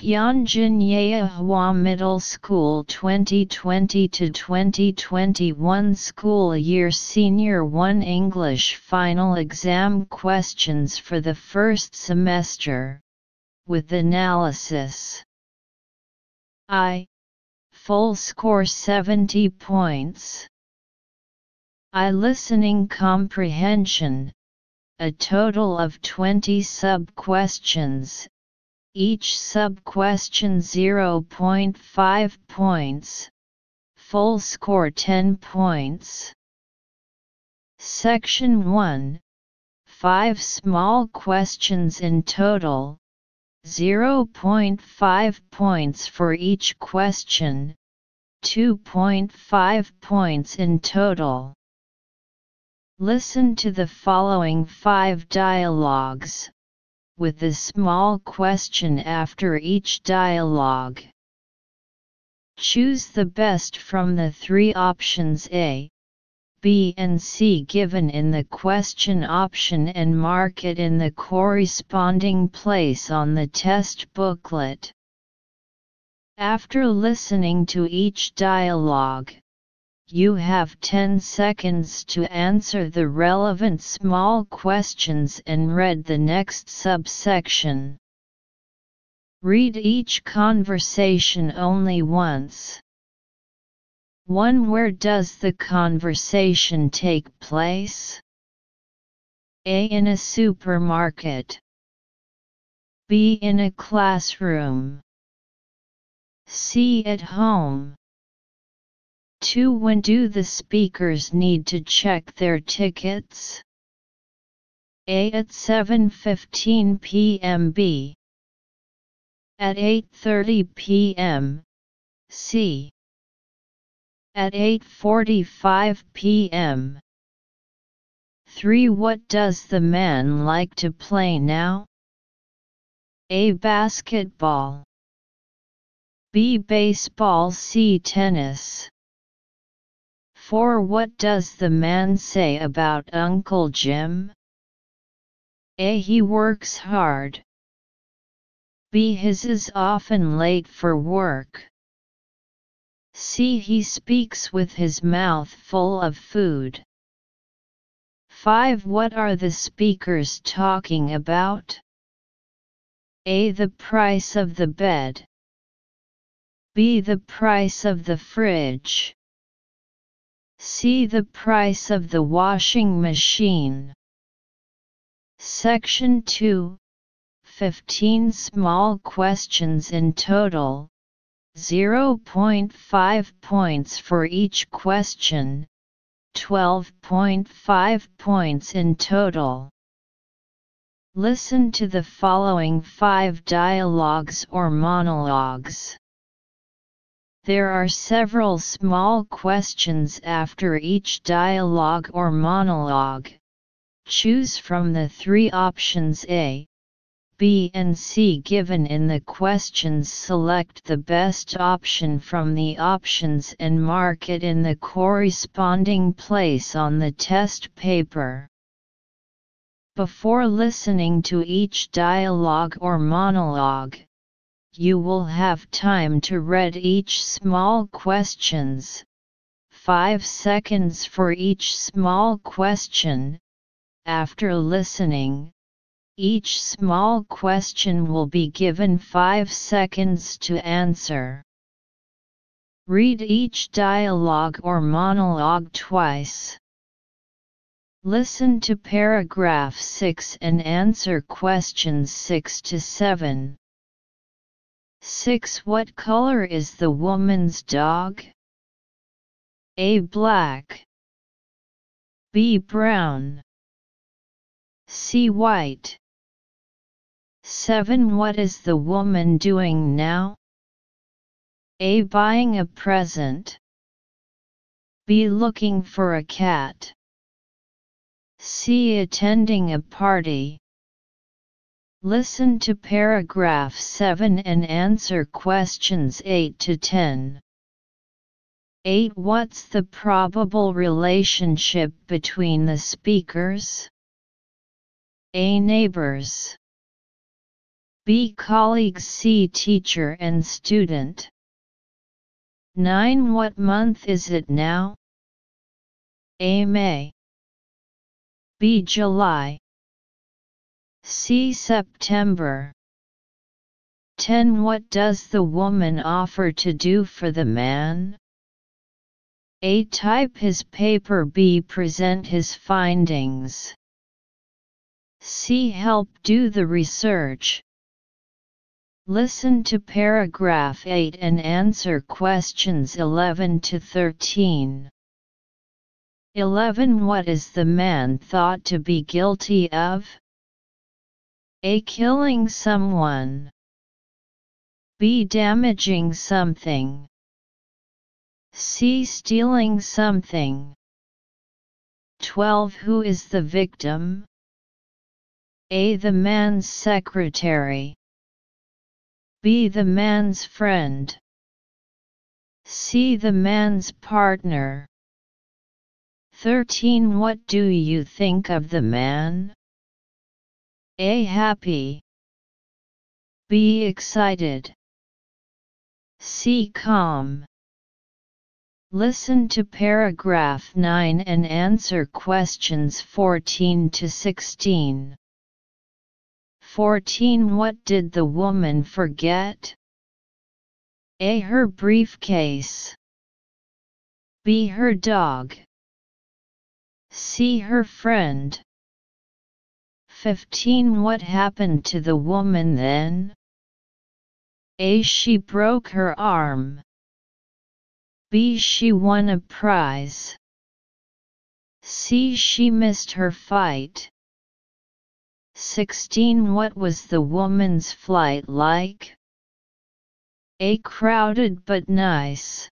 Tianjin Yehua Middle School 2020 to 2021 School Year Senior 1 English Final Exam Questions for the first semester. With analysis. I. Full score 70 points. I listening comprehension. A total of 20 sub questions each sub-question 0.5 points, full score 10 points. Section 1 5 small questions in total, 0.5 points for each question, 2.5 points in total. Listen to the following five dialogues with a small question after each dialogue. Choose the best from the three options A, B and C given in the question option and mark it in the corresponding place on the test booklet. After listening to each dialogue, you have 10 seconds to answer the relevant small questions and read the next subsection. Read each conversation only once. 1. Where does the conversation take place? A. In a supermarket. B. In a classroom. C. At home. 2. When do the speakers need to check their tickets? A. At 7.15 p.m. B. At 8.30 p.m. C. At 8.45 p.m. 3. What does the man like to play now? A. Basketball B. Baseball C. Tennis 4. What does the man say about Uncle Jim? A. He works hard. B. His is often late for work. C. He speaks with his mouth full of food. 5. What are the speakers talking about? A. The price of the bed. B. The price of the fridge. See the price of the washing machine. Section 2 15 small questions in total, 0.5 points for each question, 12.5 points in total. Listen to the following five dialogues or monologues. There are several small questions after each dialogue or monologue. Choose from the three options A, B and C given in the questions select the best option from the options and mark it in the corresponding place on the test paper. Before listening to each dialogue or monologue, you will have time to read each small questions. 5 seconds for each small question. After listening, each small question will be given 5 seconds to answer. Read each dialogue or monologue twice. Listen to paragraph 6 and answer questions 6 to 7. 6. What color is the woman's dog? A. Black. B. Brown. C. White. 7. What is the woman doing now? A. Buying a present. B. Looking for a cat. C. Attending a party. Listen to paragraph 7 and answer questions 8 to 10. 8. What's the probable relationship between the speakers? A. Neighbors. B. Colleagues C. Teacher and student 9. What month is it now? A. May B. July C. September 10. What does the woman offer to do for the man? A. Type his paper B. Present his findings C. Help do the research Listen to paragraph 8 and answer questions 11 to 13. 11. What is the man thought to be guilty of? A. Killing someone. B. Damaging something. C. Stealing something. 12. Who is the victim? A. The man's secretary. B. The man's friend. C. The man's partner. 13. What do you think of the man? A. Happy. B. Excited. C. Calm. Listen to paragraph 9 and answer questions 14 to 16. 14 What did the woman forget? A. Her briefcase. B. Her dog. C. Her friend. 15 What happened to the woman then? A. She broke her arm. B. She won a prize. C. She missed her fight. 16 What was the woman's flight like? A. Crowded but nice.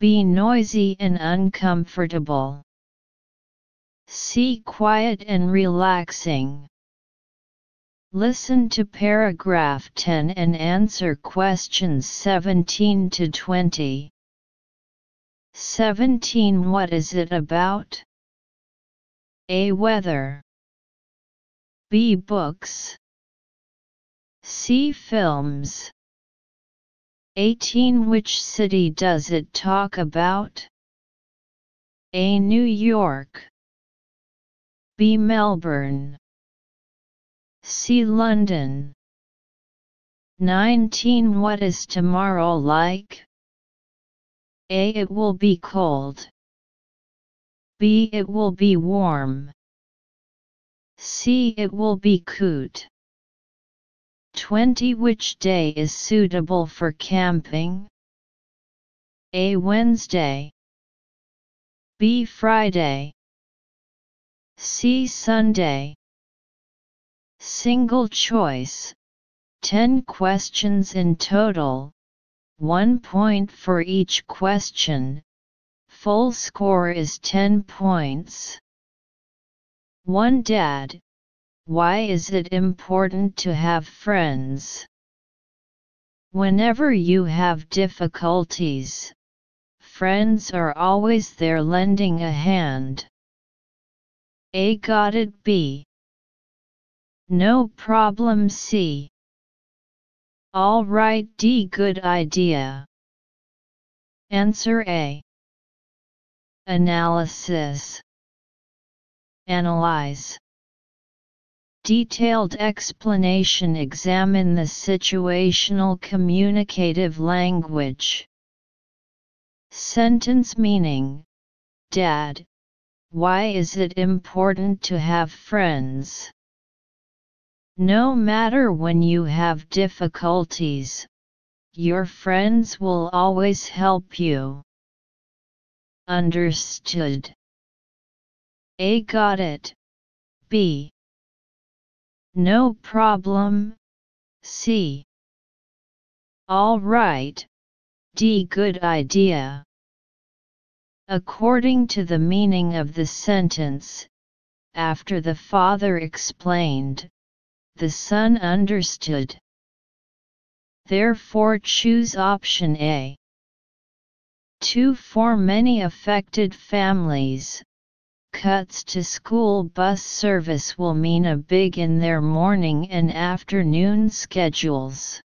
B. Noisy and uncomfortable. C. Quiet and relaxing. Listen to paragraph 10 and answer questions 17 to 20. 17 What is it about? A. Weather. B. Books C. Films 18. Which city does it talk about? A. New York B. Melbourne C. London 19. What is tomorrow like? A. It will be cold. B. It will be warm. C. it will be coot. 20 Which day is suitable for camping? A. Wednesday B. Friday C. Sunday Single choice 10 questions in total, 1 point for each question, full score is 10 points. 1 Dad, why is it important to have friends? Whenever you have difficulties, friends are always there lending a hand. A got it B. No problem C. Alright D good idea. Answer A. Analysis Analyze Detailed explanation Examine the situational communicative language. Sentence meaning Dad, why is it important to have friends? No matter when you have difficulties, your friends will always help you. Understood. A. Got it. B. No problem. C. All right. D. Good idea. According to the meaning of the sentence, after the father explained, the son understood. Therefore choose option A. 2. For many affected families, cuts to school bus service will mean a big in their morning and afternoon schedules.